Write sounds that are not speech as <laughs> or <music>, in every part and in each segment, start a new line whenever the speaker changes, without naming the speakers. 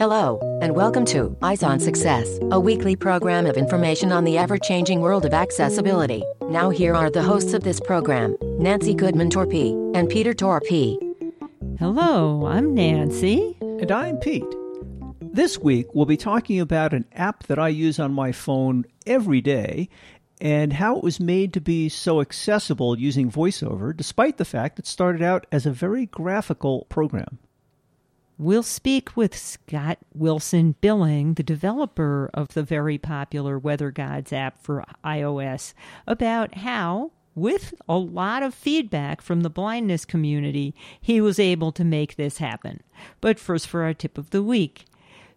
Hello, and welcome to Eyes on Success, a weekly program of information on the ever changing world of accessibility. Now, here are the hosts of this program Nancy Goodman Torpey and Peter Torpey.
Hello, I'm Nancy.
And I'm Pete. This week, we'll be talking about an app that I use on my phone every day and how it was made to be so accessible using VoiceOver, despite the fact it started out as a very graphical program.
We'll speak with Scott Wilson Billing, the developer of the very popular Weather Gods app for iOS, about how, with a lot of feedback from the blindness community, he was able to make this happen. But first, for our tip of the week.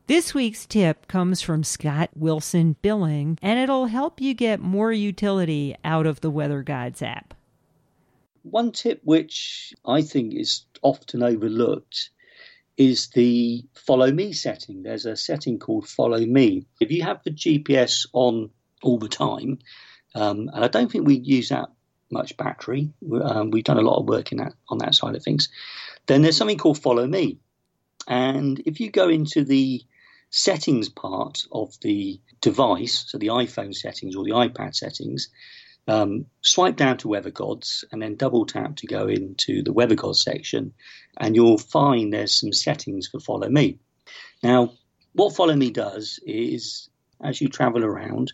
This week's tip comes from Scott Wilson Billing, and it'll help you get more utility out of the Weather Gods app.
One tip which I think is often overlooked is the follow me setting. There's a setting called follow me. If you have the GPS on all the time, um, and I don't think we use that much battery, um, we've done a lot of work in that on that side of things. Then there's something called follow me, and if you go into the settings part of the device, so the iPhone settings or the iPad settings, um, swipe down to Weather Gods and then double tap to go into the Weather Gods section, and you'll find there's some settings for Follow Me. Now, what Follow Me does is, as you travel around,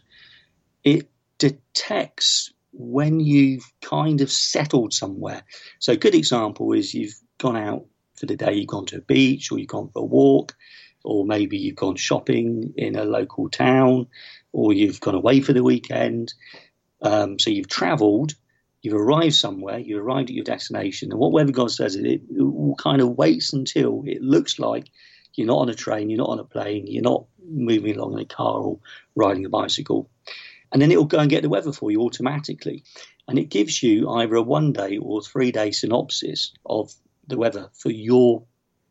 it detects when you've kind of settled somewhere. So, a good example is you've gone out for the day, you've gone to a beach, or you've gone for a walk, or maybe you've gone shopping in a local town, or you've gone away for the weekend um, so you've travelled, you've arrived somewhere, you've arrived at your destination, and what Weather God says is it, it kind of waits until it looks like you're not on a train, you're not on a plane, you're not moving along in a car or riding a bicycle. And then it will go and get the weather for you automatically. And it gives you either a one day or three day synopsis of the weather for your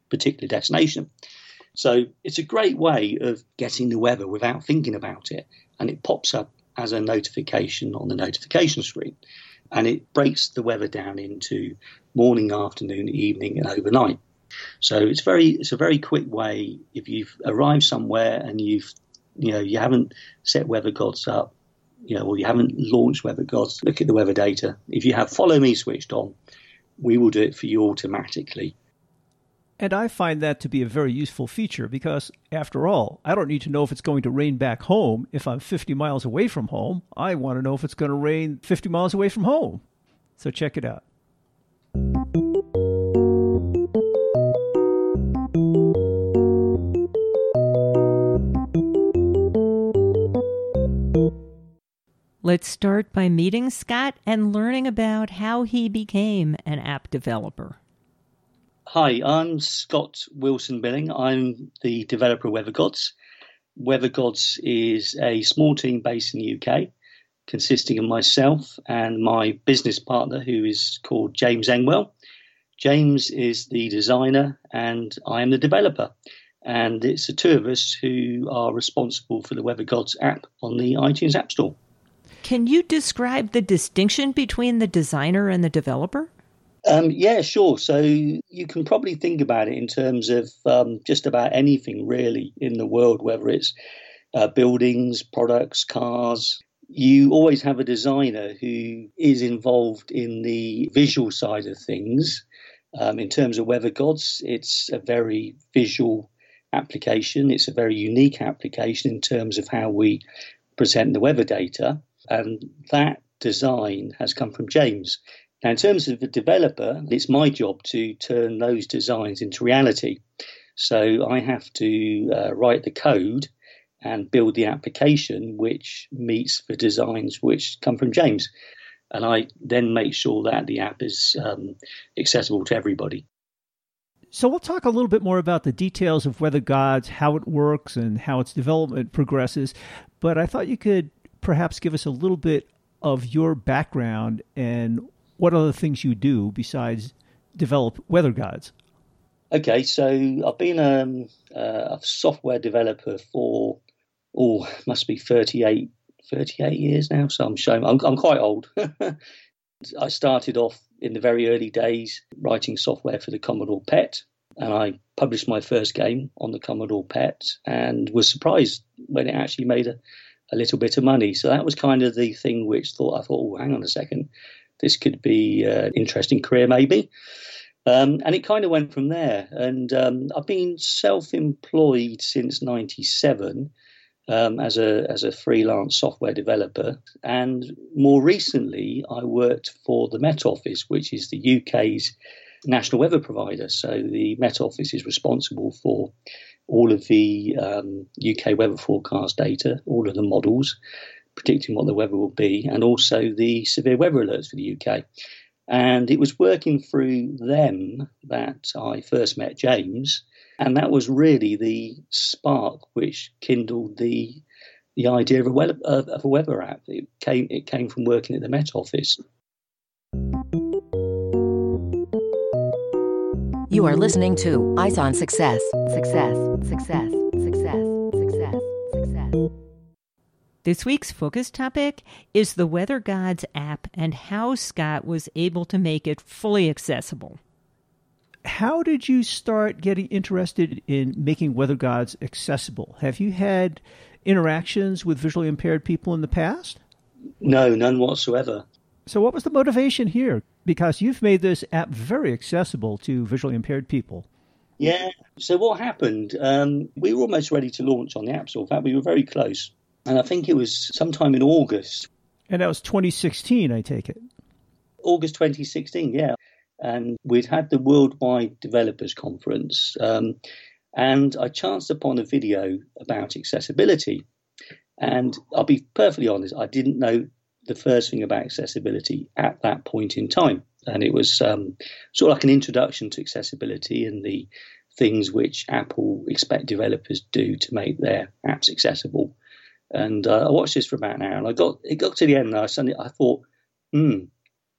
particular destination. So it's a great way of getting the weather without thinking about it. And it pops up as a notification on the notification screen. And it breaks the weather down into morning, afternoon, evening, and overnight. So it's very it's a very quick way if you've arrived somewhere and you've you know you haven't set weather gods up, you know, or you haven't launched weather gods, look at the weather data. If you have follow me switched on, we will do it for you automatically.
And I find that to be a very useful feature because, after all, I don't need to know if it's going to rain back home if I'm 50 miles away from home. I want to know if it's going to rain 50 miles away from home. So check it out.
Let's start by meeting Scott and learning about how he became an app developer.
Hi, I'm Scott Wilson Billing. I'm the developer of Weather Gods. Weather Gods is a small team based in the UK, consisting of myself and my business partner, who is called James Engwell. James is the designer, and I am the developer. And it's the two of us who are responsible for the Weather Gods app on the iTunes App Store.
Can you describe the distinction between the designer and the developer?
Um, yeah, sure. So you can probably think about it in terms of um, just about anything really in the world, whether it's uh, buildings, products, cars. You always have a designer who is involved in the visual side of things. Um, in terms of Weather Gods, it's a very visual application. It's a very unique application in terms of how we present the weather data. And that design has come from James. Now, in terms of the developer, it's my job to turn those designs into reality. So I have to uh, write the code and build the application which meets the designs which come from James. And I then make sure that the app is um, accessible to everybody.
So we'll talk a little bit more about the details of Weather Gods, how it works, and how its development progresses. But I thought you could perhaps give us a little bit of your background and what other things you do besides develop weather gods?
Okay, so I've been um, uh, a software developer for oh, must be 38, 38 years now. So I'm showing I'm, I'm quite old. <laughs> I started off in the very early days writing software for the Commodore PET, and I published my first game on the Commodore PET and was surprised when it actually made a, a little bit of money. So that was kind of the thing which thought I thought, oh, hang on a second, this could be an interesting career maybe. Um, and it kind of went from there. And um, I've been self-employed since '97 um, as a as a freelance software developer, and more recently, I worked for the Met Office, which is the UK's national weather provider. So the Met Office is responsible for all of the um, UK weather forecast data, all of the models predicting what the weather will be, and also the severe weather alerts for the UK. And it was working through them that I first met James. And that was really the spark which kindled the the idea of a, weather, of a weather app. It came, it came from working at the Met Office.
You are listening to Eyes on Success. Success, success, success, success, success.
This week's focus topic is the Weather Gods app and how Scott was able to make it fully accessible.
How did you start getting interested in making Weather Gods accessible? Have you had interactions with visually impaired people in the past?
No, none whatsoever.
So, what was the motivation here? Because you've made this app very accessible to visually impaired people.
Yeah. So, what happened? Um, we were almost ready to launch on the App Store. In fact, we were very close and I think it was sometime in August.
And that was 2016, I take it.
August 2016, yeah. And we'd had the Worldwide Developers Conference, um, and I chanced upon a video about accessibility. And I'll be perfectly honest, I didn't know the first thing about accessibility at that point in time. And it was um, sort of like an introduction to accessibility and the things which Apple expect developers do to make their apps accessible. And uh, I watched this for about an hour, and I got it got to the end, and I suddenly I thought, hmm,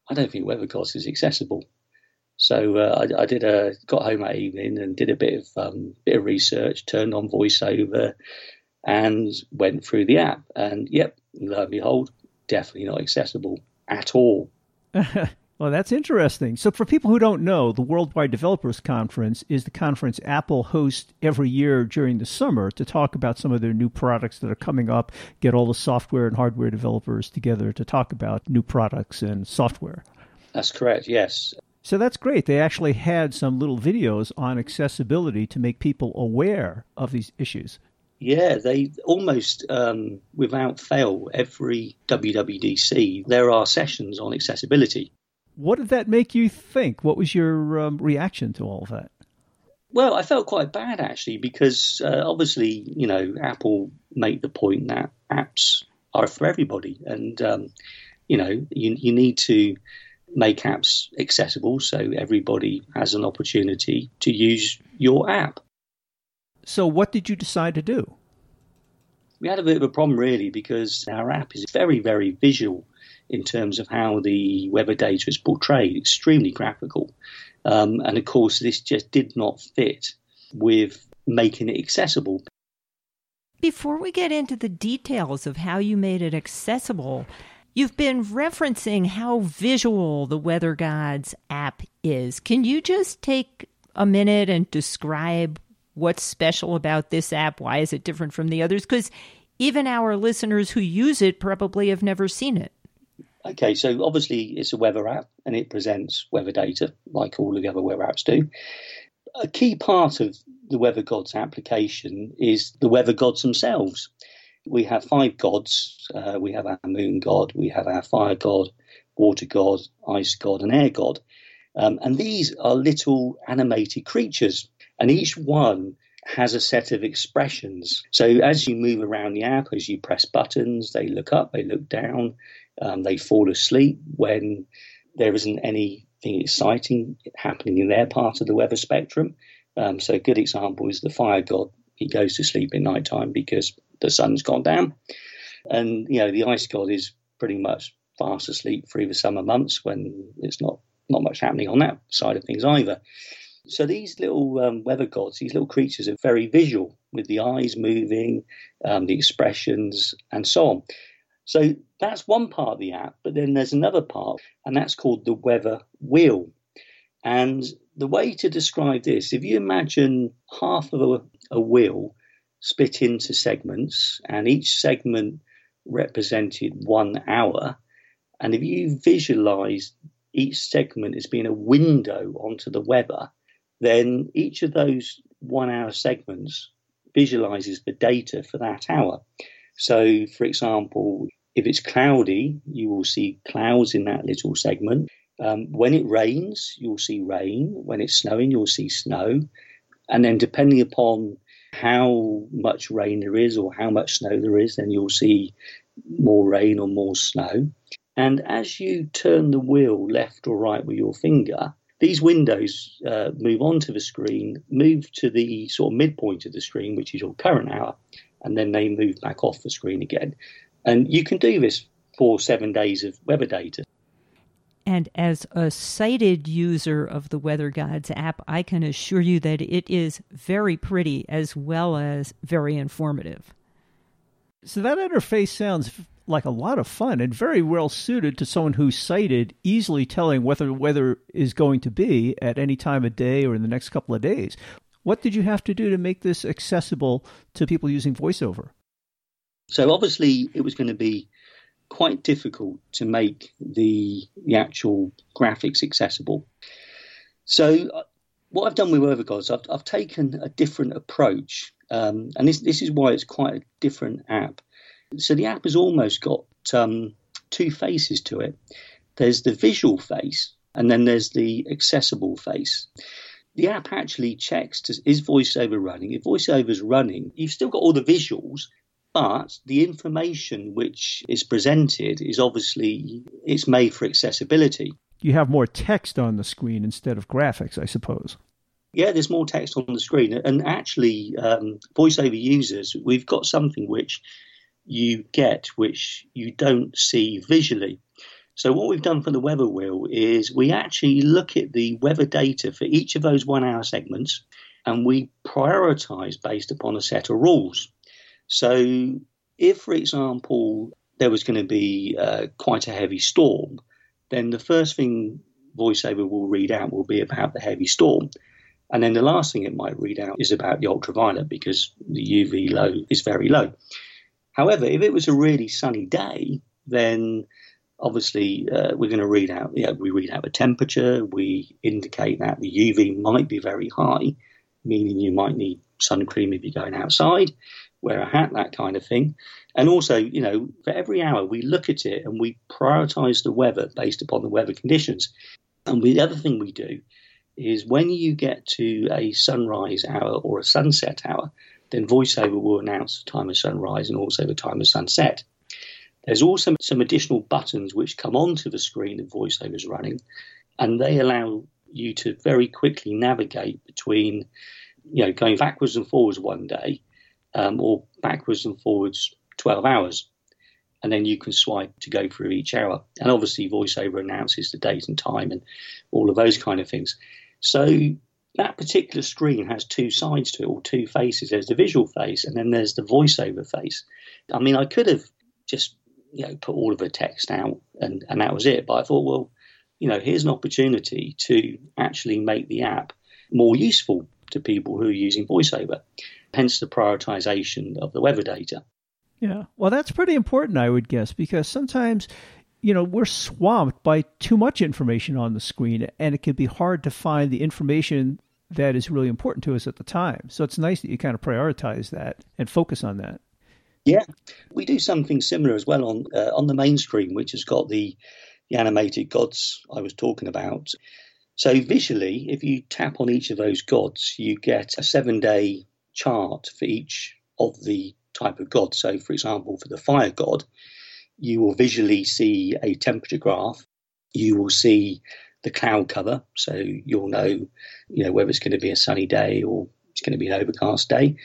I don't think WeatherGods is accessible. So uh, I, I, did a got home that evening and did a bit of um, bit of research, turned on VoiceOver, and went through the app. And yep, lo and behold, definitely not accessible at all. <laughs>
Well, that's interesting. So, for people who don't know, the Worldwide Developers Conference is the conference Apple hosts every year during the summer to talk about some of their new products that are coming up, get all the software and hardware developers together to talk about new products and software.
That's correct, yes.
So, that's great. They actually had some little videos on accessibility to make people aware of these issues.
Yeah, they almost um, without fail, every WWDC, there are sessions on accessibility.
What did that make you think? What was your um, reaction to all of that?
Well, I felt quite bad actually because uh, obviously, you know, Apple make the point that apps are for everybody, and um, you know, you you need to make apps accessible so everybody has an opportunity to use your app.
So, what did you decide to do?
We had a bit of a problem really because our app is very, very visual in terms of how the weather data is portrayed, extremely graphical. Um, and of course, this just did not fit with making it accessible.
Before we get into the details of how you made it accessible, you've been referencing how visual the Weather Gods app is. Can you just take a minute and describe what's special about this app? Why is it different from the others? Because even our listeners who use it probably have never seen it.
Okay, so obviously it's a weather app and it presents weather data like all of the other weather apps do. A key part of the Weather Gods application is the weather gods themselves. We have five gods. Uh, we have our moon god, we have our fire god, water god, ice god, and air god. Um, and these are little animated creatures, and each one has a set of expressions. So as you move around the app, as you press buttons, they look up, they look down, um, they fall asleep when there isn't anything exciting happening in their part of the weather spectrum. Um, so a good example is the fire god. He goes to sleep at night time because the sun's gone down. And, you know, the ice god is pretty much fast asleep through the summer months when it's not, not much happening on that side of things either. So these little um, weather gods, these little creatures are very visual with the eyes moving, um, the expressions, and so on. So that's one part of the app, but then there's another part, and that's called the weather wheel. And the way to describe this, if you imagine half of a, a wheel split into segments, and each segment represented one hour, and if you visualize each segment as being a window onto the weather, then each of those one hour segments visualizes the data for that hour. So, for example, if it's cloudy, you will see clouds in that little segment. Um, when it rains, you'll see rain. When it's snowing, you'll see snow. And then, depending upon how much rain there is or how much snow there is, then you'll see more rain or more snow. And as you turn the wheel left or right with your finger, these windows uh, move onto the screen, move to the sort of midpoint of the screen, which is your current hour, and then they move back off the screen again. And you can do this for seven days of weather data.
And as a sighted user of the Weather Gods app, I can assure you that it is very pretty as well as very informative.
So that interface sounds like a lot of fun and very well suited to someone who's sighted, easily telling whether the weather is going to be at any time of day or in the next couple of days. What did you have to do to make this accessible to people using VoiceOver?
So obviously, it was going to be quite difficult to make the the actual graphics accessible. So uh, what I've done with Weather Gods, I've, I've taken a different approach, um, and this this is why it's quite a different app. So the app has almost got um, two faces to it. There's the visual face, and then there's the accessible face. The app actually checks to, is voiceover running. If voiceover is running, you've still got all the visuals, but the information which is presented is obviously it's made for accessibility.
You have more text on the screen instead of graphics, I suppose.
Yeah, there's more text on the screen, and actually, um, voiceover users, we've got something which you get which you don't see visually. So what we've done for the weather wheel is we actually look at the weather data for each of those one hour segments and we prioritize based upon a set of rules. So if, for example, there was going to be uh, quite a heavy storm, then the first thing VoiceOver will read out will be about the heavy storm. And then the last thing it might read out is about the ultraviolet because the UV low is very low. However, if it was a really sunny day, then obviously uh, we're going to read out, yeah, we read out the temperature, we indicate that the UV might be very high, meaning you might need sun cream if you're going outside, wear a hat, that kind of thing. And also, you know, for every hour we look at it and we prioritize the weather based upon the weather conditions. And the other thing we do is when you get to a sunrise hour or a sunset hour, then VoiceOver will announce the time of sunrise and also the time of sunset. There's also some additional buttons which come onto the screen that VoiceOver is running, and they allow you to very quickly navigate between, you know, going backwards and forwards one day, um, or backwards and forwards 12 hours. And then you can swipe to go through each hour. And obviously, VoiceOver announces the date and time and all of those kind of things. So that particular screen has two sides to it, or two faces. There's the visual face, and then there's the voiceover face. I mean, I could have just you know put all of the text out, and and that was it. But I thought, well, you know, here's an opportunity to actually make the app more useful to people who are using voiceover. Hence the prioritization of the weather data.
Yeah, well, that's pretty important, I would guess, because sometimes you know, we're swamped by too much information on the screen, and it can be hard to find the information that is really important to us at the time. So it's nice that you kind of prioritize that and focus on that.
Yeah, we do something similar as well on uh, on the main screen, which has got the the animated gods I was talking about. So visually, if you tap on each of those gods, you get a seven day chart for each of the type of god. So, for example, for the fire god, you will visually see a temperature graph. You will see the cloud cover, so you'll know, you know, whether it's going to be a sunny day or it's going to be an overcast day.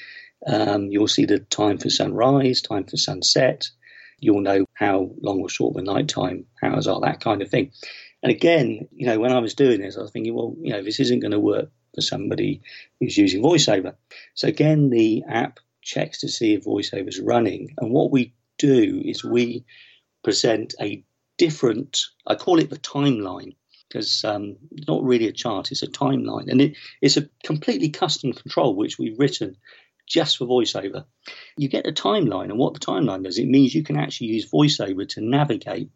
Um, you'll see the time for sunrise, time for sunset. You'll know how long or short the nighttime hours are, that kind of thing. And again, you know, when I was doing this, I was thinking, well, you know, this isn't going to work for somebody who's using VoiceOver. So again, the app checks to see if VoiceOver is running. And what we do is we present a different, I call it the timeline. because um, not really a chart, it's a timeline. And it, it's a completely custom control which we've written just for VoiceOver. You get a timeline, and what the timeline does, it means you can actually use VoiceOver to navigate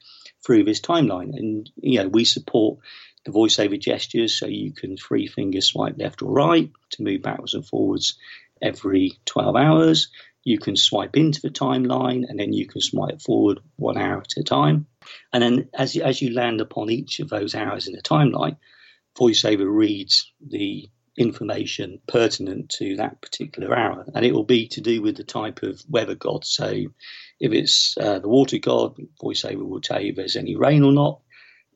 through this timeline. And, you know, we support the VoiceOver gestures, so you can three finger swipe left or right to move backwards and forwards every 12 hours. You can swipe into the timeline and then you can swipe forward one hour at a time. And then as, as you land upon each of those hours in the timeline, VoiceOver reads the information pertinent to that particular hour. And it will be to do with the type of weather god. So if it's uh, the water god, VoiceOver will tell you if there's any rain or not.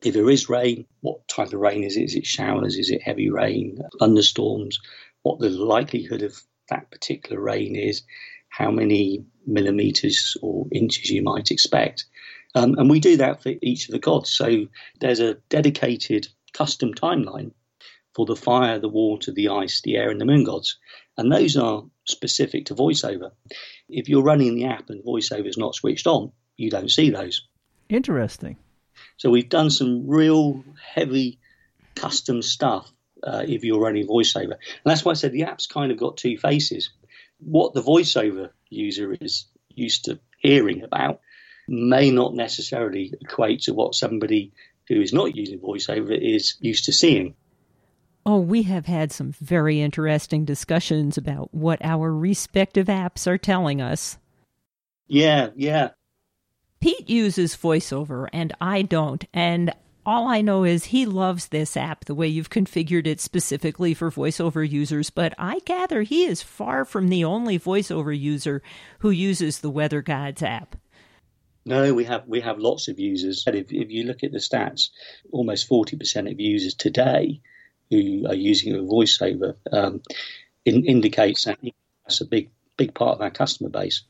If there is rain, what type of rain is it? Is it showers? Is it heavy rain? Thunderstorms? What the likelihood of that particular rain is? How many millimeters or inches you might expect? Um, and we do that for each of the gods. So there's a dedicated custom timeline for the fire, the water, the ice, the air, and the moon gods. And those are specific to VoiceOver. If you're running the app and VoiceOver is not switched on, you don't see those.
Interesting.
So we've done some real heavy custom stuff uh, if you're running VoiceOver. And that's why I said the app's kind of got two faces. What the VoiceOver user is used to hearing about may not necessarily equate to what somebody who is not using VoiceOver is used to seeing.
Oh, we have had some very interesting discussions about what our respective apps are telling us.
Yeah, yeah.
Pete uses voiceover and I don't. And all I know is he loves this app the way you've configured it specifically for voiceover users, but I gather he is far from the only voiceover user who uses the Weather Gods app.
No, we have we have lots of users. If, if you look at the stats, almost forty percent of users today who are using a voiceover um, in, indicates that that's a big big part of our customer base.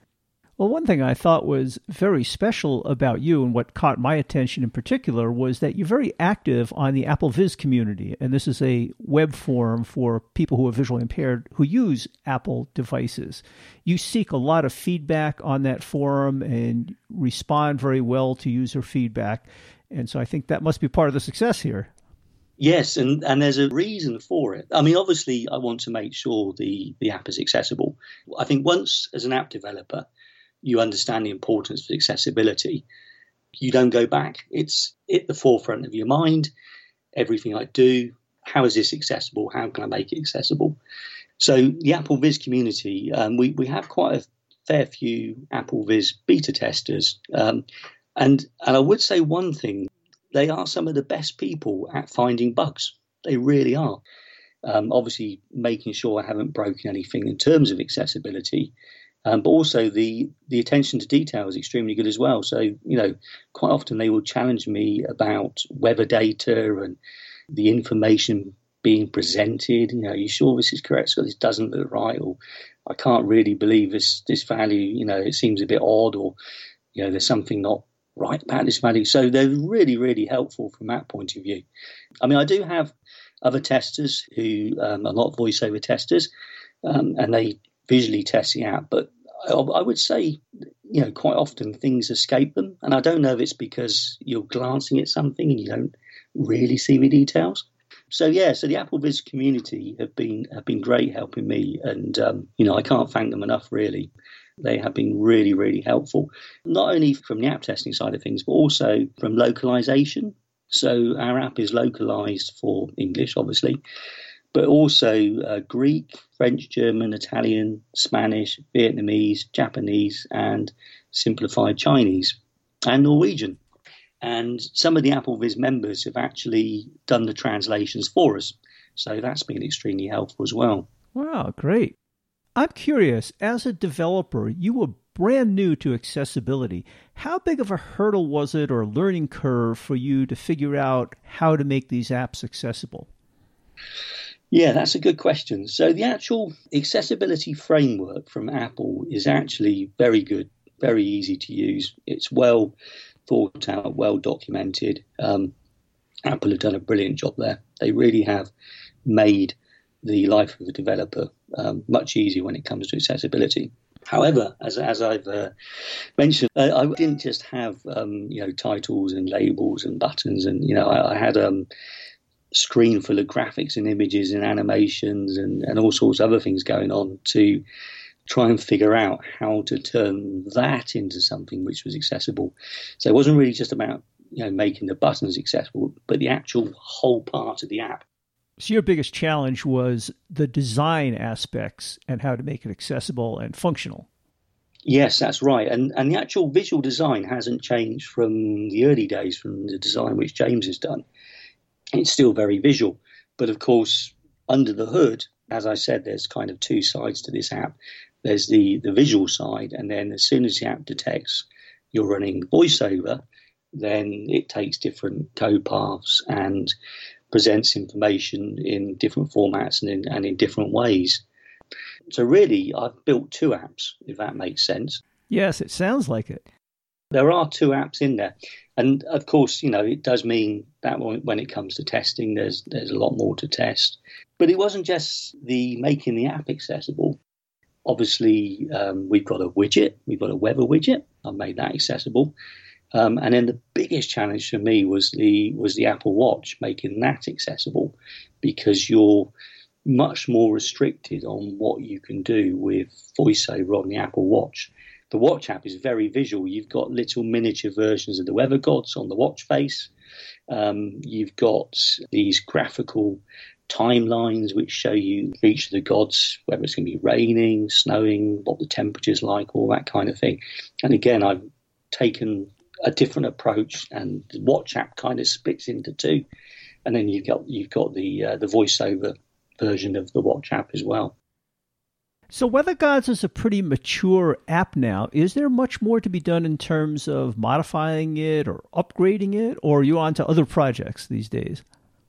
Well, one thing I thought was very special about you and what caught my attention in particular was that you're very active on the AppleVis community. And this is a web forum for people who are visually impaired who use Apple devices. You seek a lot of feedback on that forum and respond very well to user feedback. And so I think that must be part of the success here.
Yes, and, and there's a reason for it. I mean, obviously, I want to make sure the, the app is accessible. I think once, as an app developer, you understand the importance of accessibility, you don't go back. It's at the forefront of your mind. Everything I do, how is this accessible? How can I make it accessible? So the AppleVis community, um, we, we have quite a fair few AppleVis beta testers. Um, and, and I would say one thing, they are some of the best people at finding bugs. They really are. Um, obviously, making sure I haven't broken anything in terms of accessibility, um, but also the the attention to detail is extremely good as well. So you know, quite often they will challenge me about weather data and the information being presented. You know, are you sure this is correct? So this doesn't look right, or I can't really believe this this value. You know, it seems a bit odd, or you know, there's something not right about this value. So they're really really helpful from that point of view. I mean, I do have other testers who um, are not voiceover testers, um, and they visually testing app, but I, I would say, you know, quite often things escape them. And I don't know if it's because you're glancing at something and you don't really see the details. So yeah, so the AppleVis community have been have been great helping me, and um, you know I can't thank them enough. Really, they have been really really helpful, not only from the app testing side of things, but also from localization. So our app is localized for English, obviously, but also uh, Greek, French, German, Italian, Spanish, Vietnamese, Japanese, and simplified Chinese, and Norwegian. And some of the AppleVis members have actually done the translations for us. So that's been extremely helpful as well.
Wow, great. I'm curious, as a developer, you were brand new to accessibility. How big of a hurdle was it or learning curve for you to figure out how to make these apps accessible?
Yeah, that's a good question. So, the actual accessibility framework from Apple is actually very good, very easy to use. It's well thought out, well documented. Um, Apple have done a brilliant job there. They really have made the life of the developer um, much easier when it comes to accessibility. However, as, as I've uh, mentioned, uh, I didn't just have um, you know titles and labels and buttons, and you know I, I had um, screen full of graphics and images and animations and, and all sorts of other things going on to try and figure out how to turn that into something which was accessible. So it wasn't really just about you know making the buttons accessible, but the actual whole part of the app.
So your biggest challenge was the design aspects and how to make it accessible and functional.
Yes, that's right. And and the actual visual design hasn't changed from the early days, from the design which James has done. It's still very visual. But of course, under the hood, as I said, there's kind of two sides to this app. There's the, the visual side, and then as soon as the app detects you're running voiceover, then it takes different code paths and presents information in different formats and in, and in different ways. So, really, I've built two apps, if that makes sense.
Yes, it sounds like it.
There are two apps in there. And of course, you know, it does mean that when it comes to testing, there's there's a lot more to test. But it wasn't just the making the app accessible. Obviously, um, we've got a widget, we've got a weather widget. I've made that accessible. Um, and then the biggest challenge for me was the was the Apple Watch, making that accessible, because you're much more restricted on what you can do with VoiceOver on the Apple Watch. The Watch app is very visual. You've got little miniature versions of the weather gods on the watch face. Um, you've got these graphical timelines which show you each of the gods, whether it's going to be raining, snowing, what the temperature's like, all that kind of thing. And again, I've taken a different approach, and the Watch app kind of splits into two, and then you've got you've got the uh, the voiceover version of the Watch app as well.
So, Weather Gods is a pretty mature app now. Is there much more to be done in terms of modifying it or upgrading it, or are you on to other projects these days?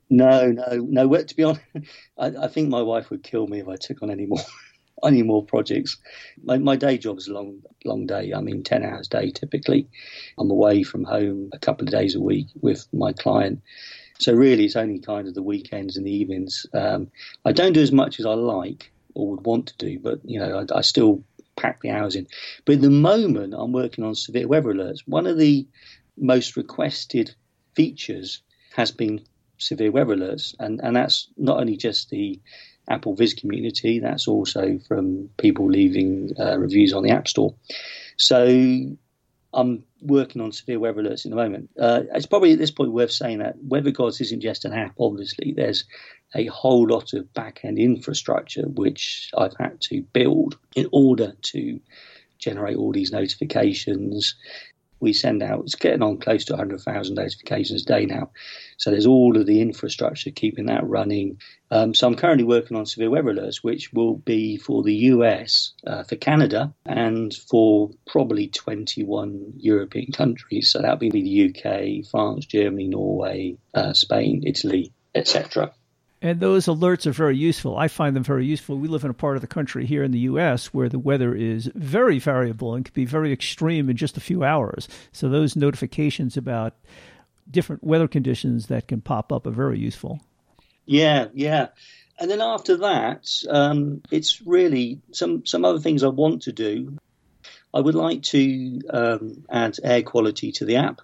No, no, no. To be honest, <laughs> I, I think my wife would kill me if I took on any more <laughs> any more projects. My, my day job is a long, long day. I mean, 10 hours a day typically. I'm away from home a couple of days a week with my client. So really, it's only kind of the weekends and the evenings. Um, I don't do as much as I like or would want to do, but you know, I, I still pack the hours in. But at the moment, I'm working on severe weather alerts. One of the most requested features has been severe weather alerts, and and that's not only just the AppleVis community. That's also from people leaving uh, reviews on the App Store. So I'm working on severe weather alerts in the moment. Uh, it's probably at this point worth saying that Weather Gods isn't just an app, obviously. There's a whole lot of back end infrastructure which I've had to build in order to generate all these notifications we send out. It's getting on close to 100,000 notifications a day now. So there's all of the infrastructure keeping that running. Um, so I'm currently working on severe weather alerts, which will be for the US, uh, for Canada, and for probably 21 European countries. So that'll be the UK, France, Germany, Norway, uh, Spain, Italy, etc.
And those alerts are very useful. I find them very useful. We live in a part of the country here in the U.S. where the weather is very variable and can be very extreme in just a few hours. So those notifications about different weather conditions that can pop up are very useful.
Yeah, yeah. And then after that, um, it's really some some other things I want to do. I would like to um, add air quality to the app.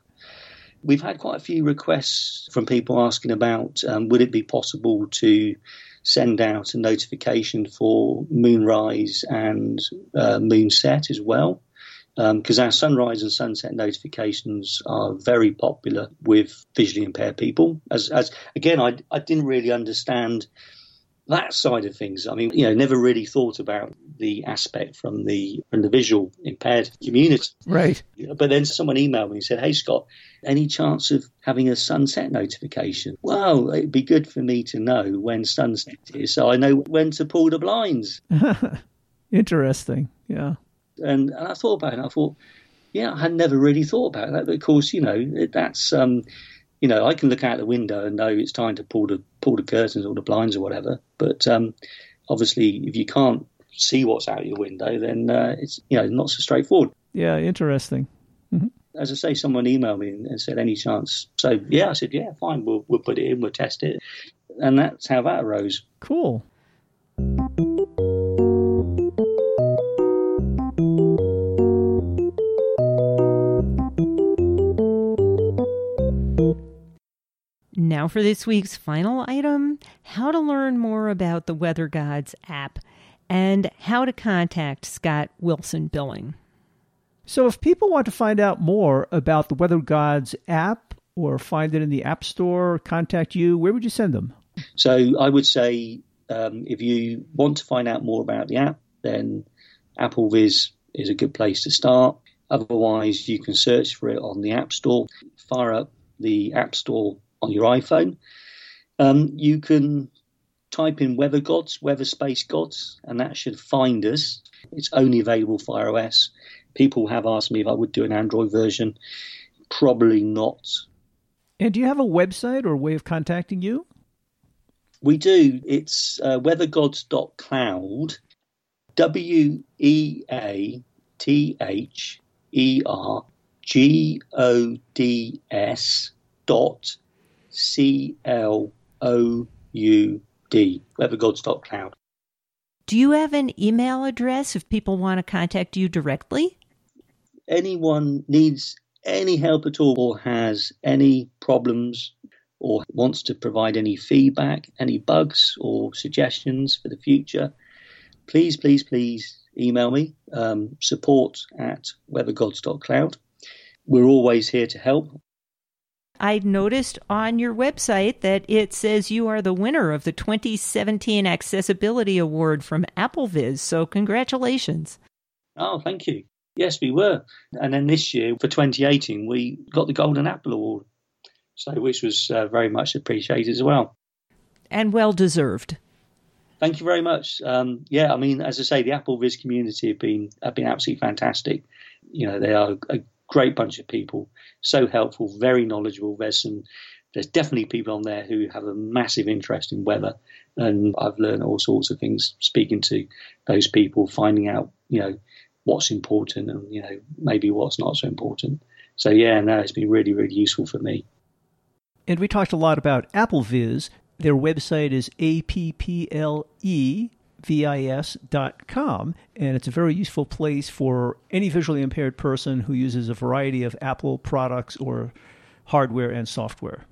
We've had quite a few requests from people asking about um, would it be possible to send out a notification for moonrise and uh, moonset as well. Because um, our sunrise and sunset notifications are very popular with visually impaired people. As, as again, I, I didn't really understand that side of things. I mean, you know, never really thought about the aspect from the from the visual impaired community.
Right.
But then someone emailed me and said, "Hey Scott, any chance of having a sunset notification?" Well, it'd be good for me to know when sunset is, so I know when to pull the blinds. <laughs>
Interesting. Yeah.
And and I thought about it. I thought, yeah, I had never really thought about that. But of course, you know, that's um, you know, I can look out the window and know it's time to pull the pull the curtains or the blinds or whatever. But um, obviously, if you can't see what's out your window, then uh, it's you know not so straightforward.
Yeah, interesting.
Mm-hmm. As I say, someone emailed me and said, "Any chance?" So yeah, I said, "Yeah, fine. We'll we'll put it in. We'll test it," and that's how that arose.
Cool.
Now, for this week's final item how to learn more about the Weather Gods app and how to contact Scott Wilson Billing.
So, if people want to find out more about the Weather Gods app or find it in the App Store, contact you, where would you send them?
So, I would say um, if you want to find out more about the app, then Apple AppleVis is a good place to start. Otherwise, you can search for it on the App Store. Fire up the App Store on your iPhone. Um, you can type in Weather Gods, Weather Space Gods, and that should find us. It's only available for iOS. People have asked me if I would do an Android version. Probably not.
And do you have a website or a way of contacting you?
We do. It's uh, weathergods.cloud, W E A T H E R G O D S dot C L O U D, weathergods.cloud.
Do you have an email address if people want to contact you directly?
Anyone needs any help at all or has any problems or wants to provide any feedback, any bugs or suggestions for the future, please, please, please email me um, support at weathergods.cloud. We're always here to help.
I noticed on your website that it says you are the winner of the 2017 Accessibility Award from AppleVis. So, congratulations.
Oh, thank you. Yes, we were. And then this year, for 2018, we got the Golden Apple Award, so which was uh, very much appreciated as well.
And well deserved.
Thank you very much. Um, yeah, I mean, as I say, the AppleVis community have been have been absolutely fantastic. You know, they are a great bunch of people, so helpful, very knowledgeable. There's some, there's definitely people on there who have a massive interest in weather, and I've learned all sorts of things speaking to those people, finding out, you know, what's important and you know maybe what's not so important. So yeah, no, it's been really, really useful for me.
And we talked a lot about AppleVis. Their website is apple vis.com, and it's a very useful place for any visually impaired person who uses a variety of Apple products or hardware and software.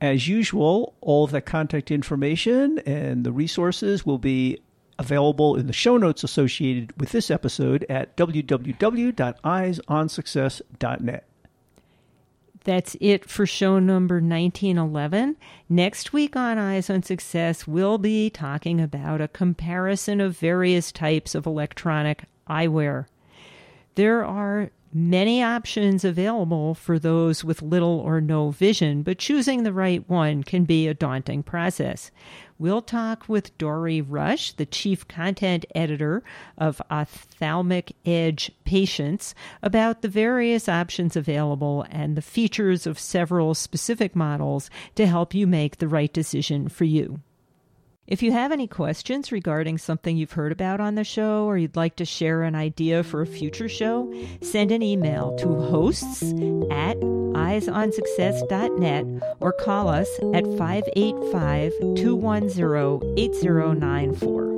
As usual, all of that contact information and the resources will be available in the show notes associated with this episode at www.eyesonsuccess.net.
That's it for show number 1911. Next week on Eyes on Success, we'll be talking about a comparison of various types of electronic eyewear. There are many options available for those with little or no vision, but choosing the right one can be a daunting process. We'll talk with Dory Rush, the chief content editor of Ophthalmic Edge Patients, about the various options available and the features of several specific models to help you make the right decision for you. If you have any questions regarding something you've heard about on the show or you'd like to share an idea for a future show, send an email to hosts at eyesonsuccess.net or call us at 585 210 8094.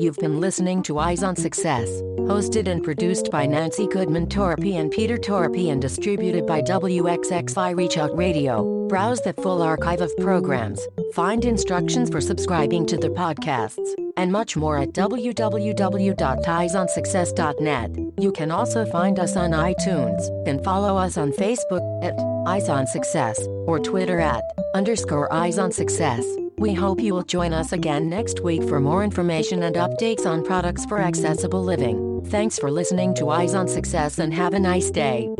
You've been listening to Eyes on Success, hosted and produced by Nancy Goodman Torpey and Peter Torpey and distributed by WXXI Reach Out Radio. Browse the full archive of programs, find instructions for subscribing to the podcasts, and much more at www.eyesonsuccess.net. You can also find us on iTunes and follow us on Facebook at Eyes on Success or Twitter at underscore Eyes on Success. We hope you will join us again next week for more information and updates on products for accessible living. Thanks for listening to Eyes on Success and have a nice day.